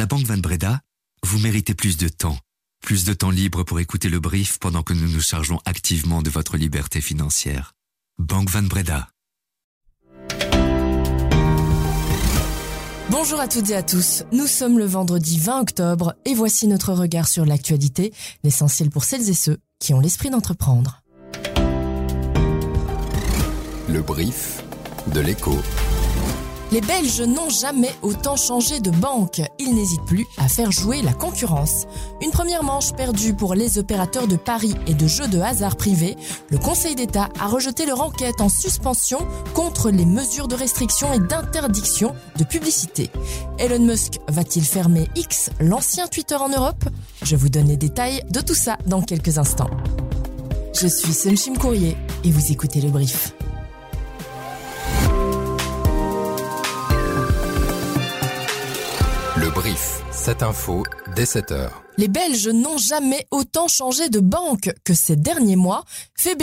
la Banque Van Breda, vous méritez plus de temps. Plus de temps libre pour écouter le brief pendant que nous nous chargeons activement de votre liberté financière. Banque Van Breda. Bonjour à toutes et à tous. Nous sommes le vendredi 20 octobre et voici notre regard sur l'actualité, l'essentiel pour celles et ceux qui ont l'esprit d'entreprendre. Le brief de l'écho. Les Belges n'ont jamais autant changé de banque. Ils n'hésitent plus à faire jouer la concurrence. Une première manche perdue pour les opérateurs de paris et de jeux de hasard privés. Le Conseil d'État a rejeté leur enquête en suspension contre les mesures de restriction et d'interdiction de publicité. Elon Musk va-t-il fermer X, l'ancien Twitter en Europe? Je vous donne les détails de tout ça dans quelques instants. Je suis Sunshim Courrier et vous écoutez le brief. Cette info dès 7h. Les Belges n'ont jamais autant changé de banque que ces derniers mois. Fait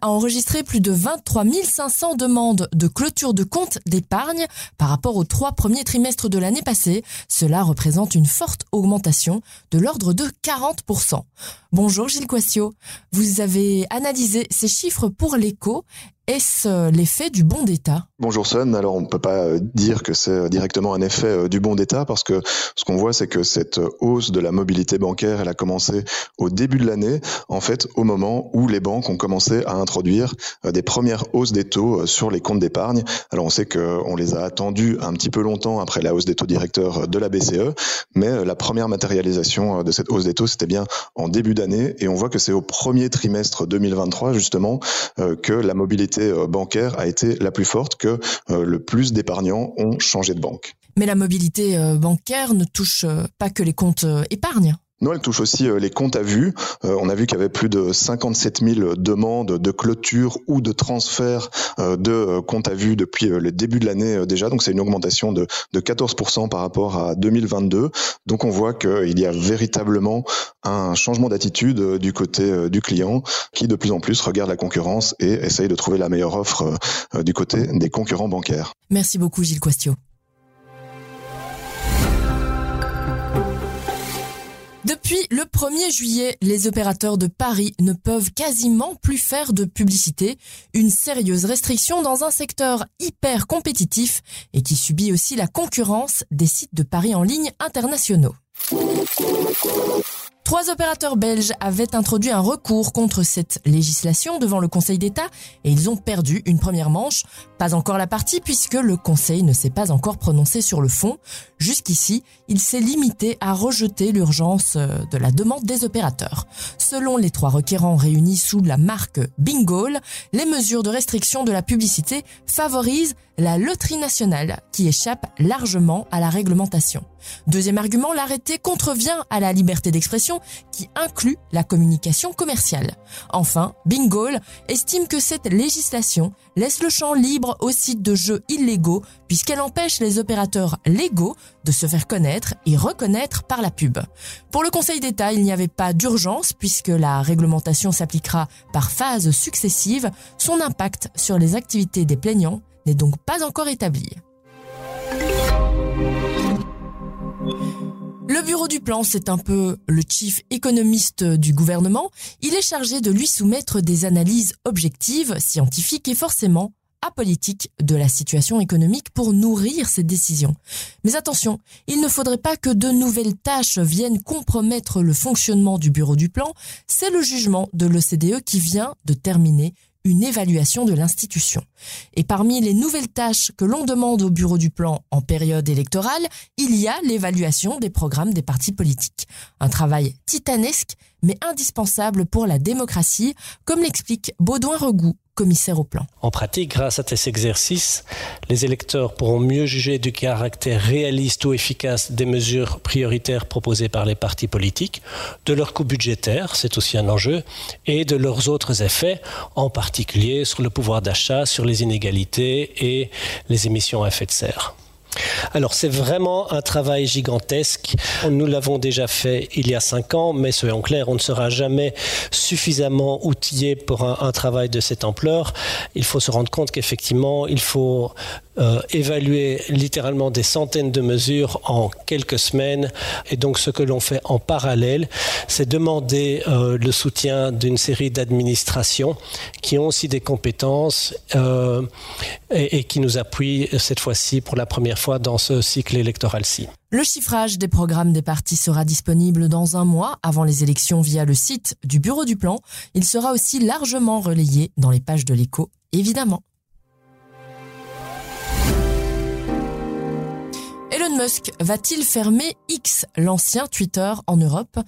a enregistré plus de 23 500 demandes de clôture de compte d'épargne par rapport aux trois premiers trimestres de l'année passée. Cela représente une forte augmentation de l'ordre de 40%. Bonjour Gilles Quassio. Vous avez analysé ces chiffres pour l'écho est-ce euh, l'effet du bon d'État? Bonjour Son. Alors on ne peut pas euh, dire que c'est euh, directement un effet du bon d'État parce que ce qu'on voit c'est que cette hausse de la mobilité bancaire elle a commencé au début de l'année en fait au moment où les banques ont commencé à introduire des premières hausses des taux sur les comptes d'épargne. Alors on sait qu'on les a attendus un petit peu longtemps après la hausse des taux directeurs de la BCE mais la première matérialisation de cette hausse des taux c'était bien en début d'année et on voit que c'est au premier trimestre 2023 justement que la mobilité euh, bancaire a été la plus forte, que euh, le plus d'épargnants ont changé de banque. Mais la mobilité euh, bancaire ne touche pas que les comptes épargne. Non, elle touche aussi les comptes à vue. on a vu qu'il y avait plus de 57 000 demandes de clôture ou de transfert de comptes à vue depuis le début de l'année déjà. Donc c'est une augmentation de, de 14% par rapport à 2022. Donc on voit qu'il y a véritablement un changement d'attitude euh, du côté euh, du client qui de plus en plus regarde la concurrence et essaye de trouver la meilleure offre euh, du côté des concurrents bancaires. Merci beaucoup Gilles Quastio. Depuis le 1er juillet, les opérateurs de Paris ne peuvent quasiment plus faire de publicité, une sérieuse restriction dans un secteur hyper compétitif et qui subit aussi la concurrence des sites de paris en ligne internationaux. Trois opérateurs belges avaient introduit un recours contre cette législation devant le Conseil d'État et ils ont perdu une première manche. Pas encore la partie puisque le Conseil ne s'est pas encore prononcé sur le fond. Jusqu'ici, il s'est limité à rejeter l'urgence euh, de la demande des opérateurs. Selon les trois requérants réunis sous la marque Bingol, les mesures de restriction de la publicité favorisent la loterie nationale qui échappe largement à la réglementation. Deuxième argument, l'arrêté contrevient à la liberté d'expression qui inclut la communication commerciale. Enfin, Bingol estime que cette législation laisse le champ libre aux sites de jeux illégaux puisqu'elle empêche les opérateurs légaux de se faire connaître et reconnaître par la pub. Pour le Conseil d'État, il n'y avait pas d'urgence puisque la réglementation s'appliquera par phases successives. Son impact sur les activités des plaignants n'est donc pas encore établi. Le bureau du plan, c'est un peu le chief économiste du gouvernement. Il est chargé de lui soumettre des analyses objectives, scientifiques et forcément apolitiques de la situation économique pour nourrir ses décisions. Mais attention, il ne faudrait pas que de nouvelles tâches viennent compromettre le fonctionnement du bureau du plan. C'est le jugement de l'OCDE qui vient de terminer une évaluation de l'institution. Et parmi les nouvelles tâches que l'on demande au bureau du plan en période électorale, il y a l'évaluation des programmes des partis politiques. Un travail titanesque mais indispensable pour la démocratie, comme l'explique Baudouin Regout, commissaire au plan. En pratique, grâce à ces exercices, les électeurs pourront mieux juger du caractère réaliste ou efficace des mesures prioritaires proposées par les partis politiques, de leur coût budgétaire, c'est aussi un enjeu, et de leurs autres effets, en particulier sur le pouvoir d'achat, sur les inégalités et les émissions à effet de serre. Alors c'est vraiment un travail gigantesque. Nous l'avons déjà fait il y a cinq ans, mais soyons clairs, on ne sera jamais suffisamment outillé pour un, travail de cette ampleur. Il faut se rendre compte qu'effectivement, il faut euh, évaluer littéralement des centaines de mesures en quelques semaines. Et donc ce que l'on fait en parallèle, c'est demander euh, le soutien d'une série d'administrations qui ont aussi des compétences euh, et qui nous appuient cette fois-ci pour la première fois dans ce cycle électoral-ci. Le chiffrage des programmes des partis sera disponible dans un mois avant les élections via le site du Bureau du Plan. Il sera aussi largement relayé dans les pages de l'écho, évidemment. Elon Musk va-t-il fermer X, l'ancien Twitter en Europe?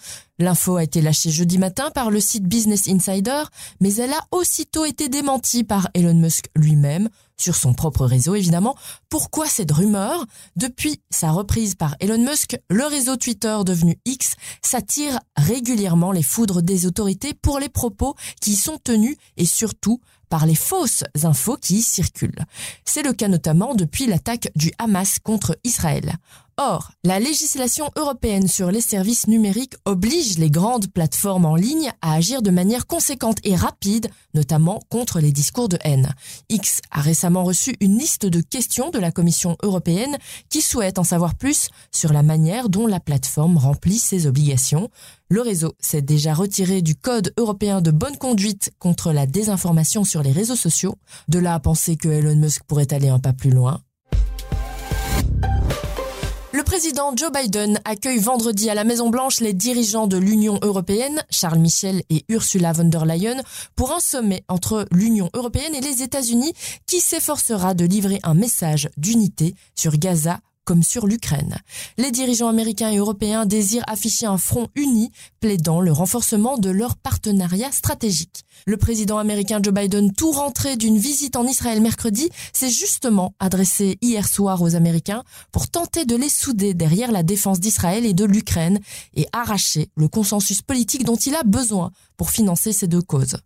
L'info a été lâchée jeudi matin par le site Business Insider, mais elle a aussitôt été démentie par Elon Musk lui-même, sur son propre réseau évidemment. Pourquoi cette rumeur? Depuis sa reprise par Elon Musk, le réseau Twitter devenu X s'attire régulièrement les foudres des autorités pour les propos qui y sont tenus et surtout par les fausses infos qui y circulent. C'est le cas notamment depuis l'attaque du Hamas contre Israël. Or, la législation européenne sur les services numériques oblige les grandes plateformes en ligne à agir de manière conséquente et rapide, notamment contre les discours de haine. X a récemment reçu une liste de questions de la Commission européenne qui souhaite en savoir plus sur la manière dont la plateforme remplit ses obligations. Le réseau s'est déjà retiré du Code européen de bonne conduite contre la désinformation sur les réseaux sociaux. De là à penser que Elon Musk pourrait aller un pas plus loin. Le président Joe Biden accueille vendredi à la Maison-Blanche les dirigeants de l'Union européenne, Charles Michel et Ursula von der Leyen, pour un sommet entre l'Union européenne et les États-Unis qui s'efforcera de livrer un message d'unité sur Gaza comme sur l'Ukraine. Les dirigeants américains et européens désirent afficher un front uni, plaidant le renforcement de leur partenariat stratégique. Le président américain Joe Biden, tout rentré d'une visite en Israël mercredi, s'est justement adressé hier soir aux Américains pour tenter de les souder derrière la défense d'Israël et de l'Ukraine et arracher le consensus politique dont il a besoin pour financer ces deux causes.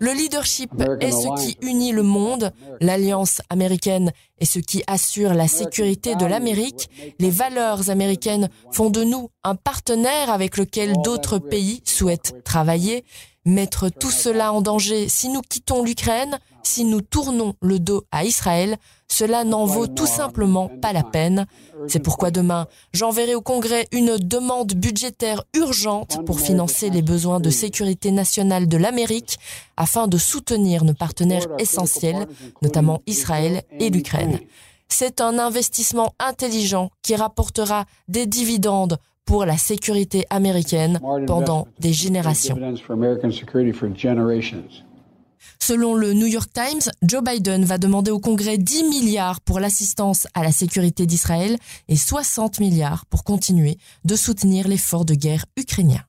Le leadership est ce qui unit le monde. L'alliance américaine est ce qui assure la sécurité de l'Amérique. Les valeurs américaines font de nous un partenaire avec lequel d'autres pays souhaitent travailler. Mettre tout cela en danger si nous quittons l'Ukraine, si nous tournons le dos à Israël, cela n'en vaut tout simplement pas la peine. C'est pourquoi demain, j'enverrai au Congrès une demande budgétaire urgente pour financer les besoins de sécurité nationale de l'Amérique afin de soutenir nos partenaires essentiels, notamment Israël et l'Ukraine. C'est un investissement intelligent qui rapportera des dividendes pour la sécurité américaine pendant des générations. Selon le New York Times, Joe Biden va demander au Congrès 10 milliards pour l'assistance à la sécurité d'Israël et 60 milliards pour continuer de soutenir l'effort de guerre ukrainien.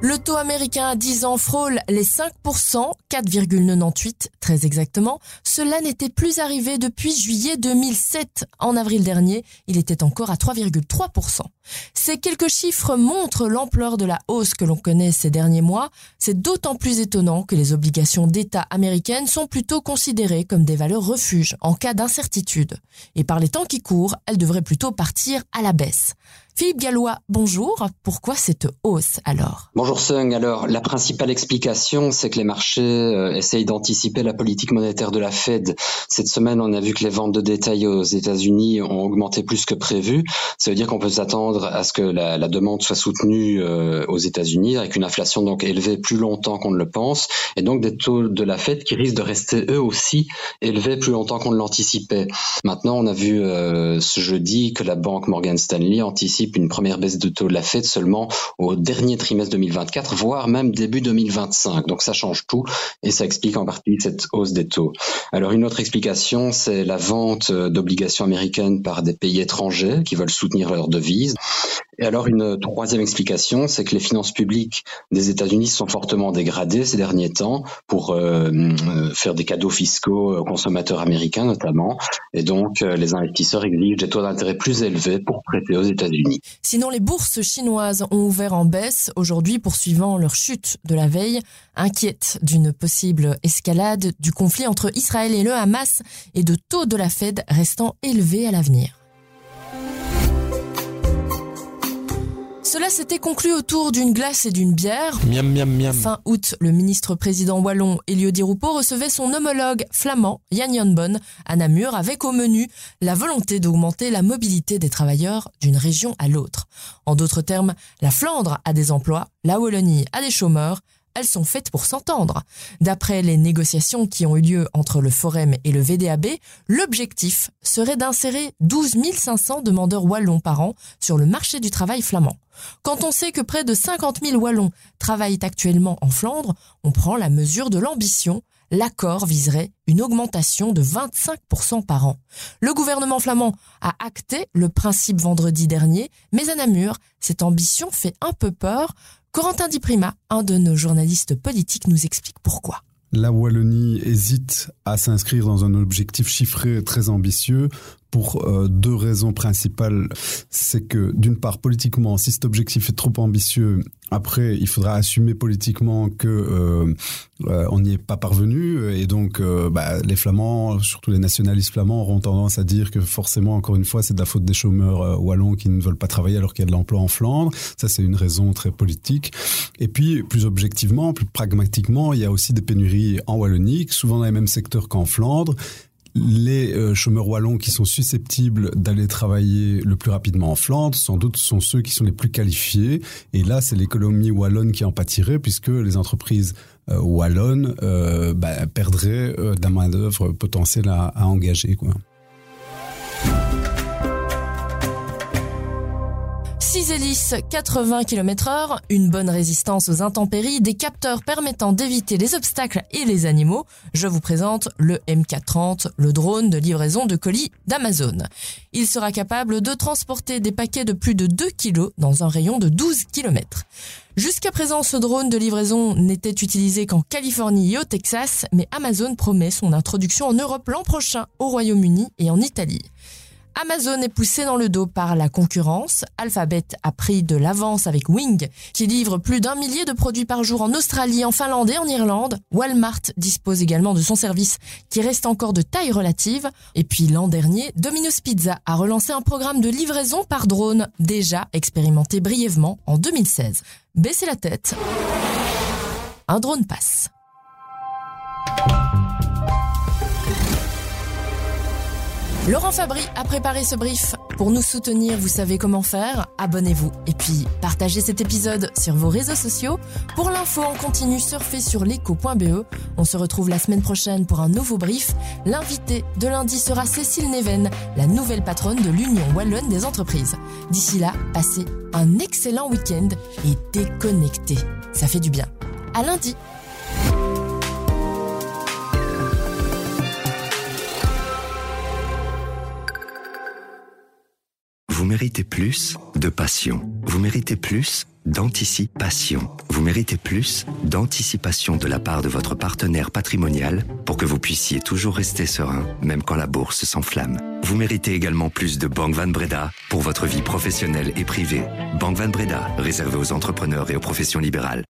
Le taux américain à 10 ans frôle les 5%, 4,98 très exactement. Cela n'était plus arrivé depuis juillet 2007. En avril dernier, il était encore à 3,3%. Ces quelques chiffres montrent l'ampleur de la hausse que l'on connaît ces derniers mois. C'est d'autant plus étonnant que les obligations d'État américaines sont plutôt considérées comme des valeurs refuges en cas d'incertitude. Et par les temps qui courent, elles devraient plutôt partir à la baisse. Philippe Gallois, bonjour. Pourquoi cette hausse alors? Bonjour Sung. Alors, la principale explication, c'est que les marchés euh, essayent d'anticiper la politique monétaire de la Fed. Cette semaine, on a vu que les ventes de détail aux États-Unis ont augmenté plus que prévu. Ça veut dire qu'on peut s'attendre à ce que la, la demande soit soutenue euh, aux États-Unis avec une inflation donc élevée plus longtemps qu'on ne le pense et donc des taux de la Fed qui risquent de rester eux aussi élevés plus longtemps qu'on ne l'anticipait. Maintenant, on a vu euh, ce jeudi que la banque Morgan Stanley anticipe une première baisse de taux de la Fed seulement au dernier trimestre 2024, voire même début 2025. Donc ça change tout et ça explique en partie cette hausse des taux. Alors une autre explication, c'est la vente d'obligations américaines par des pays étrangers qui veulent soutenir leurs devises. Et alors une troisième explication, c'est que les finances publiques des États-Unis sont fortement dégradées ces derniers temps pour euh, euh, faire des cadeaux fiscaux aux consommateurs américains notamment. Et donc euh, les investisseurs exigent des taux d'intérêt plus élevés pour prêter aux États-Unis. Sinon, les bourses chinoises ont ouvert en baisse aujourd'hui poursuivant leur chute de la veille, inquiète d'une possible escalade du conflit entre Israël et le Hamas et de taux de la Fed restant élevés à l'avenir. Cela s'était conclu autour d'une glace et d'une bière. Miam, miam, miam. Fin août, le ministre-président wallon Elio Di Rupo recevait son homologue flamand Jan Jonbon à Namur avec au menu la volonté d'augmenter la mobilité des travailleurs d'une région à l'autre. En d'autres termes, la Flandre a des emplois, la Wallonie a des chômeurs, elles sont faites pour s'entendre. D'après les négociations qui ont eu lieu entre le Forum et le VDAB, l'objectif serait d'insérer 12 500 demandeurs wallons par an sur le marché du travail flamand. Quand on sait que près de 50 000 wallons travaillent actuellement en Flandre, on prend la mesure de l'ambition l'accord viserait une augmentation de 25% par an. Le gouvernement flamand a acté le principe vendredi dernier, mais à Namur, cette ambition fait un peu peur. Corentin Di Prima, un de nos journalistes politiques, nous explique pourquoi. La Wallonie hésite à s'inscrire dans un objectif chiffré très ambitieux pour euh, deux raisons principales. C'est que d'une part, politiquement, si cet objectif est trop ambitieux, après, il faudra assumer politiquement que euh, euh, on n'y est pas parvenu, et donc bah, les Flamands, surtout les nationalistes flamands, auront tendance à dire que forcément, encore une fois, c'est de la faute des chômeurs wallons qui ne veulent pas travailler alors qu'il y a de l'emploi en Flandre. Ça, c'est une raison très politique. Et puis, plus objectivement, plus pragmatiquement, il y a aussi des pénuries en Wallonie, souvent dans les mêmes secteurs qu'en Flandre les euh, chômeurs wallons qui sont susceptibles d'aller travailler le plus rapidement en Flandre, sans doute sont ceux qui sont les plus qualifiés. Et là, c'est l'économie wallonne qui en pâtirait, puisque les entreprises euh, wallonnes euh, bah, perdraient euh, de la main-d'œuvre potentielle à, à engager. Quoi. 6 hélices, 80 km heure, une bonne résistance aux intempéries, des capteurs permettant d'éviter les obstacles et les animaux. Je vous présente le MK30, le drone de livraison de colis d'Amazon. Il sera capable de transporter des paquets de plus de 2 kg dans un rayon de 12 km. Jusqu'à présent, ce drone de livraison n'était utilisé qu'en Californie et au Texas, mais Amazon promet son introduction en Europe l'an prochain, au Royaume-Uni et en Italie. Amazon est poussé dans le dos par la concurrence. Alphabet a pris de l'avance avec Wing, qui livre plus d'un millier de produits par jour en Australie, en Finlande et en Irlande. Walmart dispose également de son service, qui reste encore de taille relative. Et puis l'an dernier, Domino's Pizza a relancé un programme de livraison par drone, déjà expérimenté brièvement en 2016. Baissez la tête. Un drone passe. Laurent Fabry a préparé ce brief. Pour nous soutenir, vous savez comment faire. Abonnez-vous et puis partagez cet épisode sur vos réseaux sociaux. Pour l'info en continu, surfez sur l'écho.be. On se retrouve la semaine prochaine pour un nouveau brief. L'invité de lundi sera Cécile Neven, la nouvelle patronne de l'Union Wallonne des entreprises. D'ici là, passez un excellent week-end et déconnectez. Ça fait du bien. À lundi. Méritez plus de passion. Vous méritez plus d'anticipation. Vous méritez plus d'anticipation de la part de votre partenaire patrimonial pour que vous puissiez toujours rester serein, même quand la bourse s'enflamme. Vous méritez également plus de Banque Van Breda pour votre vie professionnelle et privée. Banque Van Breda, réservée aux entrepreneurs et aux professions libérales.